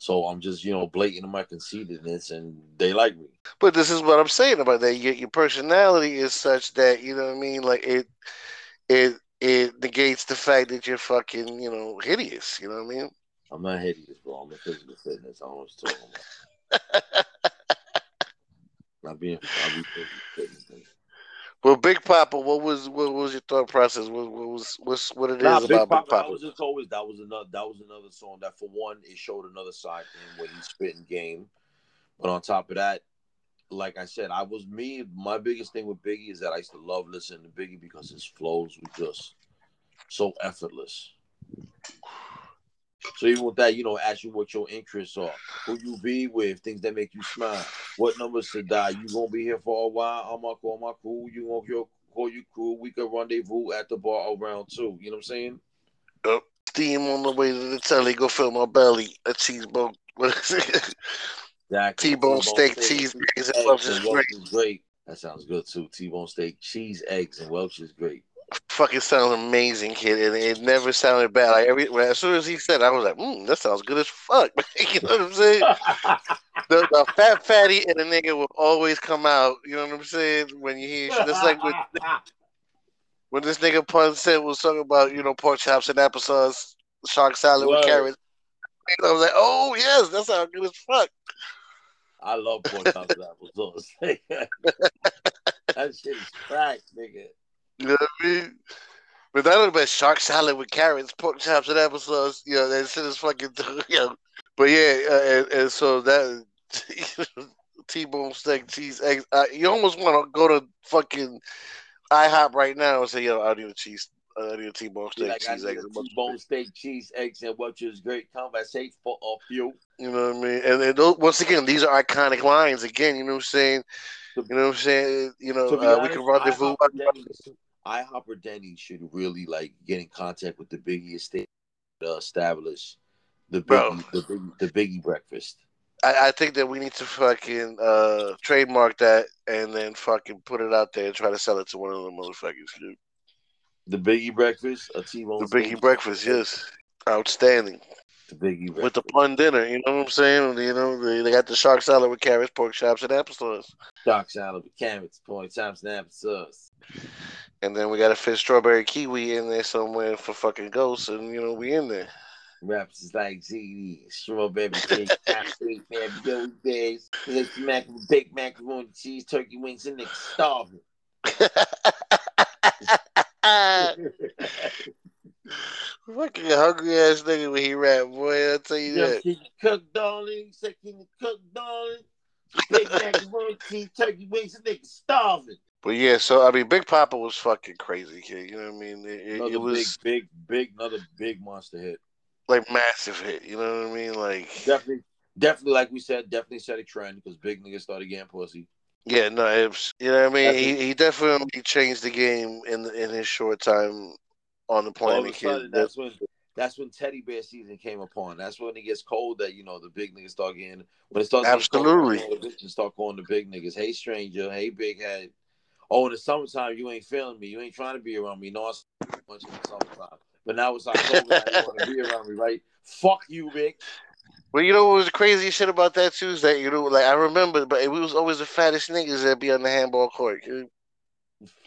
So I'm just, you know, blatant in my conceitedness and they like me. But this is what I'm saying about that. Your, your personality is such that, you know what I mean? Like it it it negates the fact that you're fucking, you know, hideous. You know what I mean? I'm not hideous, bro. I'm a physical fitness. I don't know what you're *laughs* talking about. I be, I be physical fitness. Well, Big Papa, what was what was your thought process? What, what was what's what it is Nah, Big about Papa, Big Papa? That was just always that was another that was another song that for one it showed another side to him where he's spitting game, but on top of that, like I said, I was me. My biggest thing with Biggie is that I used to love listening to Biggie because his flows were just so effortless. So even with that, you know, ask you what your interests are, who you be with, things that make you smile, what numbers to die. You gonna be here for a while? I'm gonna call my crew. You gonna call- call you crew? We could rendezvous at the bar around two. You know what I'm saying? Steam on the way to the telly, go fill my belly. A cheese bone. What is it? Exactly. T-bone steak, cheese, eggs, and Welch is great. is great. That sounds good too. T-bone steak, cheese, eggs, and Welch is great. Fucking sounds amazing, kid, and it never sounded bad. Like every as soon as he said, it, I was like, mm, that sounds good as fuck. *laughs* you know what I'm saying? *laughs* the, the fat fatty and the nigga will always come out. You know what I'm saying? When you hear shit, it's like when, *laughs* when this nigga pun said was talking about you know pork chops and applesauce, shark salad with Word. carrots. I was like, oh yes, that sounds good as fuck. I love pork chops and applesauce. that shit is crack, nigga. You know what I mean? But that would have been shark salad with carrots, pork chops, and applesauce. You know, that shit is fucking. *laughs* You know. But yeah, uh, and, and so that *laughs* T-bone steak, cheese, eggs. Uh, you almost want to go to fucking IHOP right now and say, "Yo, I need a cheese. I need a T-bone steak, like, cheese, eggs." T-bone steak, cheese, eggs, and Welch is great. Conversate for a few. You know what I mean? And, and those, once again, these are iconic lines. Again, you know what I'm saying? You know what I'm saying? You know, be uh, we honest, can rendezvous. IHOP and Denny's, IHOP or Denny should really like get in contact with the Biggie estate to establish the Bro. Biggie, the Biggie, the Biggie breakfast. I, I think that we need to fucking uh, trademark that and then fucking put it out there and try to sell it to one of the motherfuckers. dude. The Biggie breakfast, a T-bone. The Biggie breakfast, yes, outstanding. Biggie. With the pun dinner, you know what I'm saying? You know they, they got the shark salad with carrots, pork chops, and applesauce, Shark salad with carrots, pork chops, and applesauce. and then we got a fish strawberry kiwi in there somewhere for fucking ghosts, and you know we in there. Raps is like ZD, strawberry cake, dough days. Let's mac baked macaroni, cheese, turkey wings, and niggas starving. *laughs* *laughs* *laughs* fucking hungry ass nigga when he rap, boy. I tell you Yeah, that. can you cook, darling? Say, can you cook, darling? Baked *laughs* macaroni, turkey wings, and niggas starving. But yeah, so I mean, Big Papa was fucking crazy, kid. You know what I mean? It, it, it was big, big, big, another big monster hit. like massive hit. You know what I mean? Like, Definitely, definitely, like we said, definitely set a trend because big niggas started getting pussy. yeah, no, was, you know what I mean? Definitely. He he definitely changed the game in in his short time on the All of planet, a sudden, kid. that's when that's when teddy bear season came upon. That's when it gets cold. That you know the big niggas start getting when it starts. cold, Absolutely. all the bitches start calling the big niggas. Hey stranger. Hey big head. Oh, in the summertime you ain't feeling me. You ain't trying to be around me. No, much in the summertime. But now it's October. now you want to be around me, right? Fuck you, big. Well, you know what was the crazy shit about that too is that you know, like I remember, but we was always the fattest niggas that be on the handball court.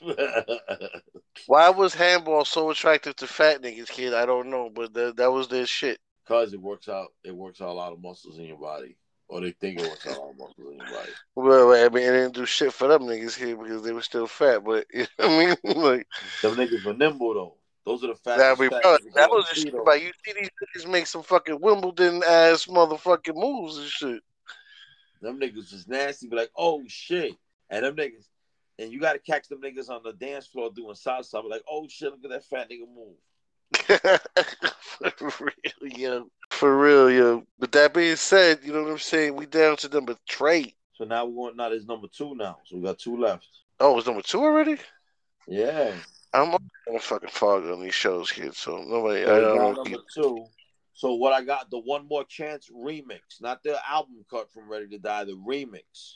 *laughs* Why was handball so attractive to fat niggas, kid? I don't know, but that that was their shit. Cause it works out. It works out a lot of muscles in your body, or they think it works out a lot of muscles in your body. Well, I mean, it didn't do shit for them niggas here because they were still fat. But *laughs* you know what I mean, like Them niggas were nimble though. Those are the that, fat bro, that was the shit. About you see these niggas make some fucking Wimbledon ass motherfucking moves and shit. Them niggas is nasty, be like, oh shit. And them niggas, and you gotta catch them niggas on the dance floor doing salsa. Be like, oh shit, look at that fat nigga move. *laughs* for real, yo. For real, yo. But that being said, you know what I'm saying? We down to number three. So now we're going now there's number two now. So we got two left. Oh, it's number two already? Yeah. I'm in a fucking fog on these shows, kids. So nobody, So we don't got number two. So what I got, the one more chance remix, not the album cut from Ready to Die, the remix.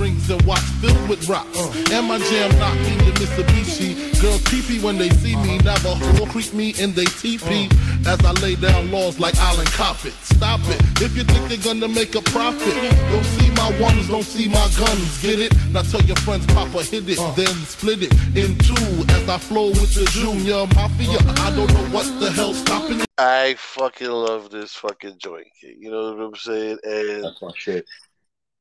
Rings and watch filled with rocks. Uh. And my jam knock me to Mitsubishi. Girls teepee when they see me. Uh-huh. Navajo creep me in they teepee. Uh. As I lay down laws like Island Coppet. Stop it. Uh. If you think they're gonna make a profit, don't see my ones, don't see my guns. Get it? Now tell your friends Papa hit it, then split it in two. As I flow with the Junior Mafia. I don't know what the hell stopping it. I fucking love this fucking joint. You know what I'm saying? And That's my shit.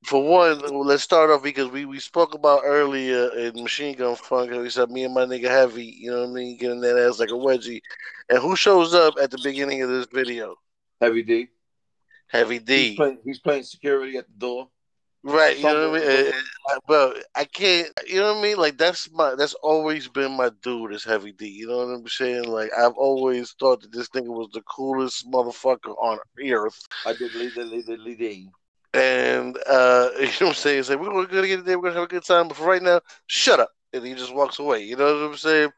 For one, let's start off because we, we spoke about earlier in Machine Gun Funk. We said me and my nigga Heavy, you know what I mean, getting that ass like a wedgie. And who shows up at the beginning of this video? Heavy D. Heavy He's D. playing, he's playing security at the door. Right, you know what I mean? Uh, uh, Bro, I can't. You know what I mean? Like that's my. That's always been my dude. Is Heavy D. You know what I'm saying? Like I've always thought that this nigga was the coolest motherfucker on earth. I did lead the lead the lead. And uh, *laughs* you know what I'm saying? It's like we're gonna get it there. We're gonna have a good time. But for right now, shut up. And he just walks away. You know what I'm saying?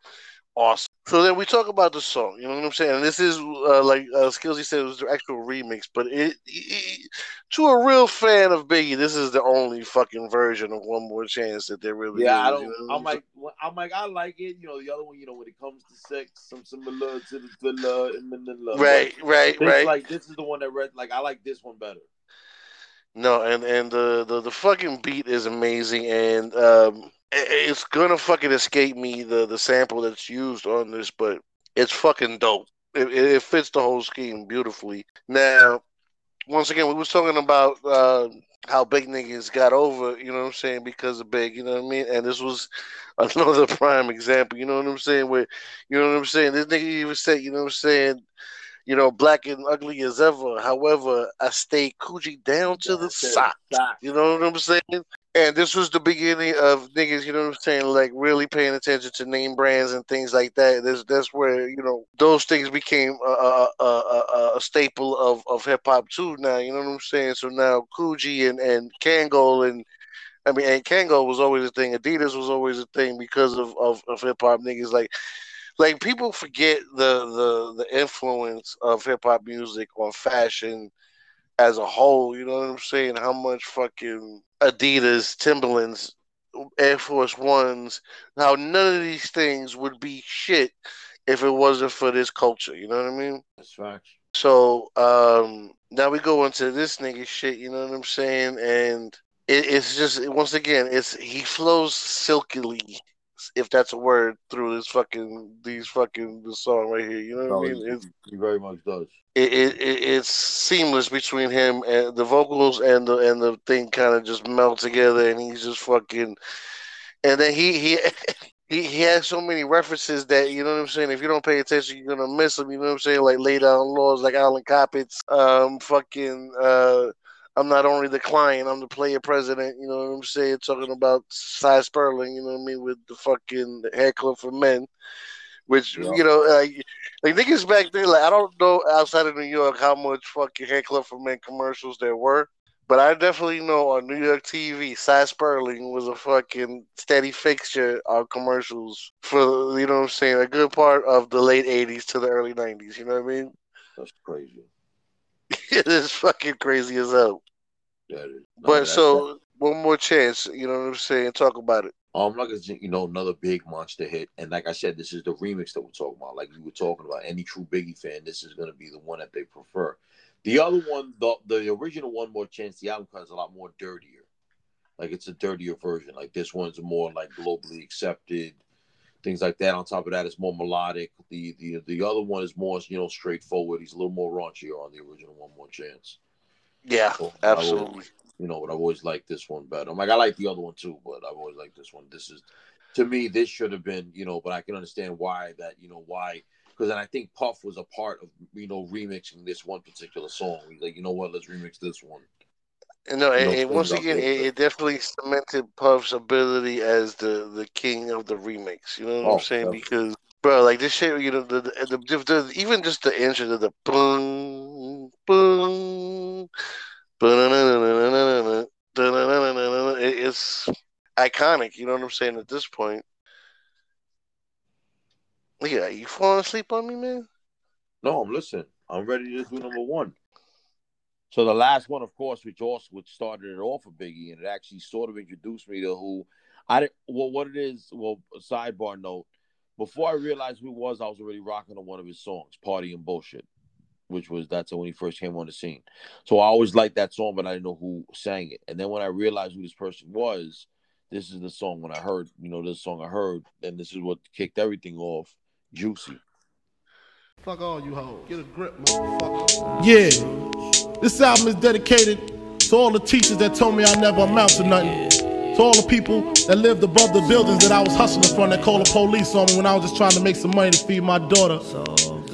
Awesome. So then we talk about the song. You know what I'm saying? And this is uh, like uh, Skillsy said, it was the actual remix. But it, it, to a real fan of Biggie, this is the only fucking version of One More Chance that there really Yeah, I is, don't. you know what I'm like, I'm like, I like it. You know, the other one, you know, when it comes to sex, some similar to the thriller and love. Right, right, right. Like this is the one that read. Like I like this one better. No, and and the the, the fucking beat is amazing, and um, it's gonna fucking escape me the the sample that's used on this, but it's fucking dope. It, it, it fits the whole scheme beautifully. Now, once again, we was talking about uh, how big niggas got over, you know what I'm saying, because of big, you know what I mean, and this was *laughs* another prime example, you know what I'm saying, where you know what I'm saying, this nigga even said, you know what I'm saying. You know, black and ugly as ever. However, I stay Coogee down to the That's it. sock. Sock. You know what I'm saying? And this was the beginning of niggas, you know what I'm saying, like really paying attention to name brands and things like that. That's that's where you know those things became a, a, a, a, a staple of, of hip hop too. Now you know what I'm saying. So now Coogee and and Kangol and I mean and Kangol was always a thing. Adidas was always a thing because of of, of hip hop niggas like like people forget the the the influence of hip hop music on fashion as a whole. You know what I'm saying? How much fucking Adidas, Timberlands, Air Force Ones, how none of these things would be shit if it wasn't for this culture. You know what I mean? That's facts. So um now we go into this nigga shit. You know what I'm saying? And it, it's just once again, it's he flows silkily. If that's a word through this fucking these fucking the song right here, you know No, what I mean? he, It's, he very much does. it, it, it it's seamless between him and the vocals and the and the thing kind of just melt together and he's just fucking and then he he *laughs* he, he has so many references that you know what I'm saying if you don't pay attention you're gonna miss them you know what I'm saying like lay down laws like Alan Coppets um fucking uh I'm not only the client I'm the player president you know what I'm saying talking about Cy Sperling you know what I mean with the fucking hair club for men which Yeah. you know like like niggas back then, like I don't know outside of New York how much fucking hair club for men commercials there were, but I definitely know on New York TV, Cy Sperling was a fucking steady fixture on commercials for you know what I'm saying, a good part of the late '80s to the early '90s. You know what I mean? That's crazy. *laughs* it is fucking crazy as hell. That is. No, But so one more chance, you know what I'm saying? Talk about it. Um, like it's, you know, another big monster hit, and like I said, this is the remix that we're talking about. Like you were talking about, any true Biggie fan, this is gonna be the one that they prefer. The other one, the the original one, more chance. The album cut is a lot more dirtier. Like it's a dirtier version. Like this one's more like globally accepted, things like that. On top of that, it's more melodic. The the the other one is more you know straightforward. He's a little more raunchier on the original one, more chance. Yeah, So, I always- absolutely. you know, but I've always liked this one better. I'm like, I like the other one too, but I've always liked this one. This is, to me, this should have been, you know, but I can understand why that, you know, why, because then I think Puff was a part of, you know, remixing this one particular song. He's like, you know what, let's remix this one. And no, and, No, and once again, it, it definitely cemented Puff's ability as the the king of the remix. You know what Oh, I'm saying? definitely. Because bro, like this shit, you know, the the, the, the, the even just the intro to the boom boom. It's iconic, you know what I'm saying at this point. That, you falling asleep on me, man? No, I'm listening. I'm ready to do number one. So the last one, of course, which also which started it off for Biggie, and it actually sort of introduced me to who I didn't. Well, what it is. Well, a sidebar note. Before I realized who was, I was already rocking on one of his songs, "Party and Bullshit," which was that's when he first came on the scene. So I always liked that song, but I didn't know who sang it. And then when I realized who this person was, this is the song. When I heard, you know, this song I heard, and this is what kicked everything off. Juicy. Fuck all you hoes. Get a grip, motherfucker. Yeah. This album is dedicated to all the teachers that told me I never amount to nothing. To all the people that lived above the buildings that I was hustling from that called the police on me when I was just trying to make some money to feed my daughter.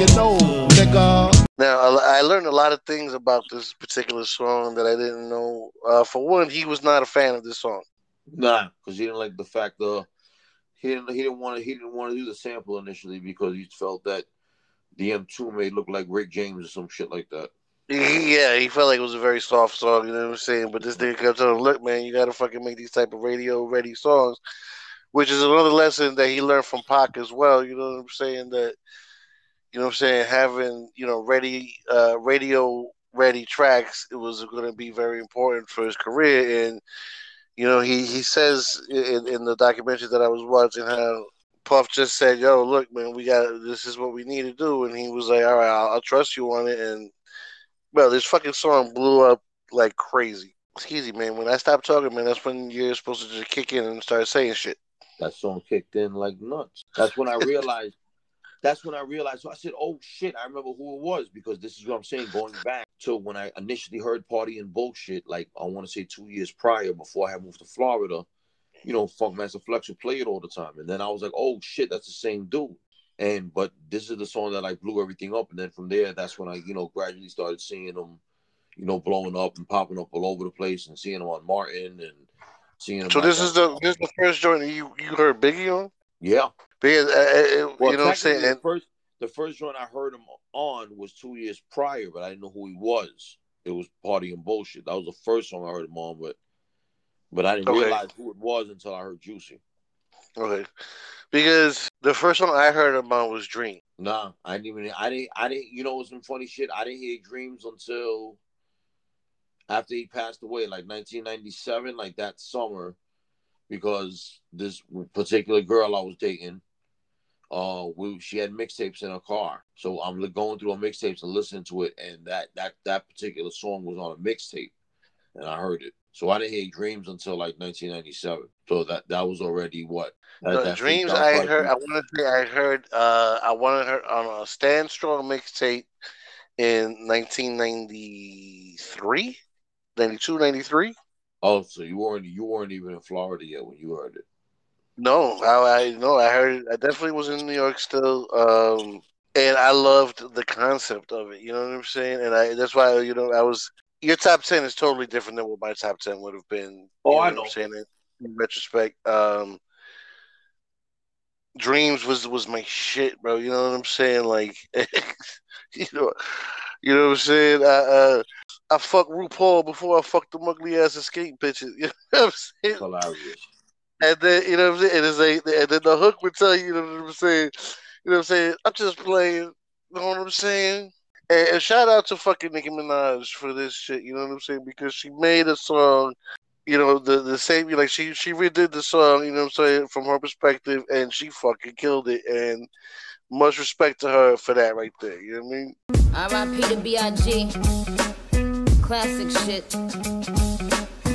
you know, nigga. Now, I I learned a lot of things about this particular song that I didn't know. Uh, for one, he was not a fan of this song. Nah, because he didn't like the fact that he didn't he didn't want to he didn't want to do the sample initially because he felt that the M2 made look like Rick James or some shit like that. Yeah, he felt like it was a very soft song, you know what I'm saying? But this nigga kept telling him, look, man, you gotta fucking make these type of radio ready songs, which is another lesson that he learned from Pac as well, you know what I'm saying? That you know what I'm saying, having, you know, ready uh radio ready tracks, it was gonna be very important for his career and you know, he, he says in, in the documentary that I was watching how Puff just said, "Yo, look, man, we got this is what we need to do," and he was like, "All right, I'll, I'll trust you on it." And well, this fucking song blew up like crazy. It's easy, man. When I stop talking, man, that's when you're supposed to just kick in and start saying shit. That song kicked in like nuts. That's when I realized. That's when I realized. So I said, "Oh shit!" I remember who it was because this is what I'm saying. Going back to when I initially heard "Party and Bullshit," like I want to say two years prior, before I had moved to Florida. You know, Funk Master Flex would play it all the time, and then I was like, "Oh shit, that's the same dude." And but this is the song that like blew everything up, and then from there, that's when I you know gradually started seeing them, you know, blowing up and popping up all over the place, and seeing them on Martin and seeing them. So this is the this is the first joint that you you heard Biggie on yeah. Because uh, uh, Well, you know what I'm saying. the first the first joint I heard him on was two years prior, but I didn't know who he was. It was Party and Bullshit. That was the first song I heard him on, but but I didn't Okay. realize who it was until I heard Juicy. okay, because the first one I heard about was Dream. Nah, I didn't even I didn't I didn't you know some funny shit. I didn't hear Dreams until after he passed away, like 1997, like that summer, because this particular girl I was dating, uh, we she had mixtapes in her car, so I'm going through her mixtapes and listening to it, and that that that particular song was on a mixtape, and I heard it. So I didn't hear Dreams until like 1997. So that that was already what that, Dreams I heard. I want to say I heard. Uh, I wanted her on a Stand Strong mixtape in 1993, 92, 93. Oh, so you weren't you weren't even in Florida yet when you heard it. No, I, I no, I heard. I definitely was in New York still. Um, and I loved the concept of it. You know what I'm saying? And I that's why you know I was. Your top ten is totally different than what my top ten would have been. Oh, you I what know. I'm saying in, retrospect. Um, Dreams was was my shit, bro. You know what I'm saying? Like, *laughs* you know, you know what I'm saying? I uh, I fuck RuPaul before I fuck the ugly ass escape bitches. *laughs* You know what I'm saying? Hilarious. And then you know what I'm saying? And, it's and then the hook would tell you, you know what I'm saying? You know what I'm saying? I'm just playing. You know what I'm saying? And, and shout out to fucking Nicki Minaj for this shit. You know what I'm saying? Because she made a song. You know the the same. Like she she redid the song. You know what I'm saying from her perspective, and she fucking killed it. And much respect to her for that right there. You know what I mean? R.I.P. to B.I.G. Classic shit.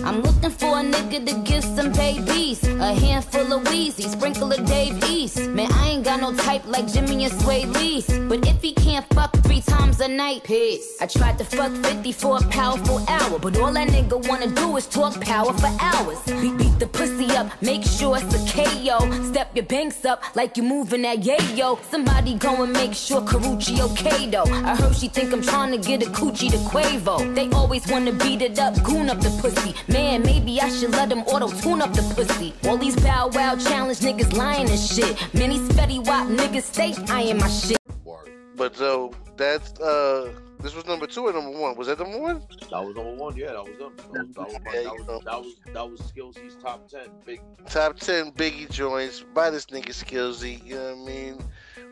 I'm looking for a nigga to give some babies. A handful of Wheezy, sprinkle of Dave East. Man, I ain't got no type like Jimmy and Sway Lee's. But if he can't fuck three times a night, peace. I tried to fuck 50 for a powerful hour. But all that nigga wanna do is talk power for hours. Beat, beat the pussy up, make sure it's a KO. Step your banks up like you're moving that yayo. Somebody go and make sure Carucci okay though. I heard she think I'm trying to get a coochie to Quavo. They always wanna beat it up, goon up the pussy. Man, maybe I should let them auto tune up the pussy. All these bow wow challenge niggas lying and shit. Many Fetty Wap niggas stay eyeing my shit. But so that's uh, this was number two or number one? Was that number one? That was number one. Yeah, that was them. That was that was, Yeah, that you was, that was, that was Skillsy's top ten. Big Top ten Biggie joints by this nigga Skillsy. You know what I mean?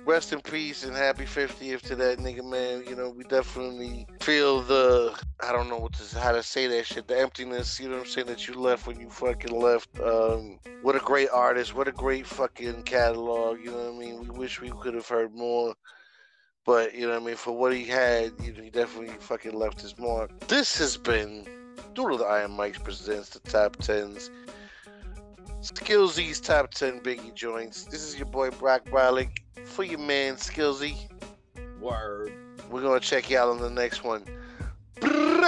Rest in peace and happy 50th to that nigga, man. You know, we definitely feel the I don't know what to how to say that shit, the emptiness. You know what I'm saying that you left when you fucking left. Um, what a great artist, what a great fucking catalog. You know what I mean? We wish we could have heard more. But you know what I mean. For what he had, you know, he definitely fucking left his mark. This has been Doodle the Iron Mike presents the top tens. Skillsy's top ten biggie joints. This is your boy Brock Brolick for your man Skillsy. Word. We're gonna check you out on the next one. Dreams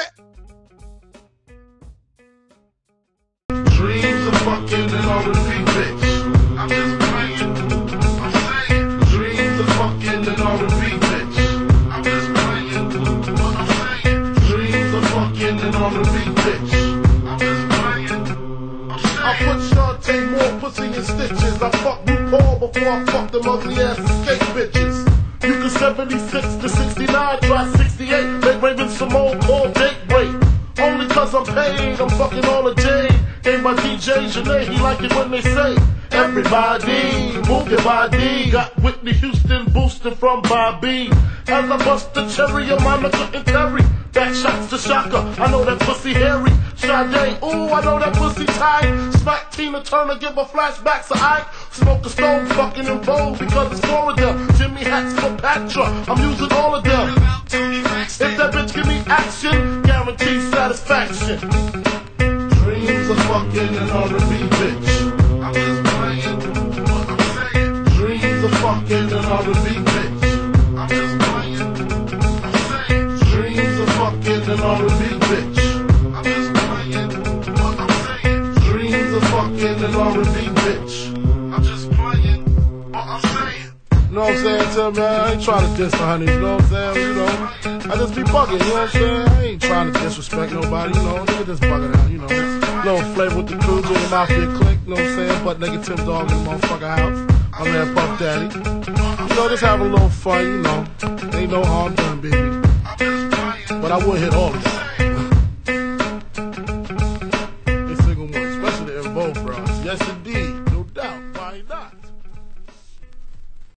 of fucking and all repeat, bitch. I'm just playing. I'm saying. Dreams of fucking and all repeat, bitch. I'm just playing. What I'm saying. Dreams of fucking and all repeat, bitch. When they say, Everybody, move your body. Got Whitney Houston boosting from Bobby. As I bust the cherry, your mama couldn't carry. Back shots to Shaka, I know that pussy hairy. Sade, ooh, I know that pussy tight. Smack Tina Turner, give her flashbacks of Ike. Smoke a stone, fucking in vogue because it's Florida. Jimmy hats for Patra, I'm using all of them. If that bitch give me action, guaranteed satisfaction. Dreams of fucking all repeat, bitch. Fucking and all repeat, bitch. I'm just playing. I'm. Dreams of fucking and all repeat, bitch. I'm just playing what I'm saying. Dreams of fucking all repeat, bitch. I'm just playing what I'm saying. You know what I'm saying? Tell me, I ain't trying to diss the honeys, you know what I'm saying? You know, I just be bugging, you know what I'm saying? I ain't trying to disrespect nobody, you know, nigga just bugging out, you know. Little flavor with the crew, Junior Mafia click, you know what I'm saying? But nigga Tim Dog in the motherfucker house. I'm there, Puff Daddy. You know, just having a little fun, you know. Ain't no harm done, baby. But I would hit all of that.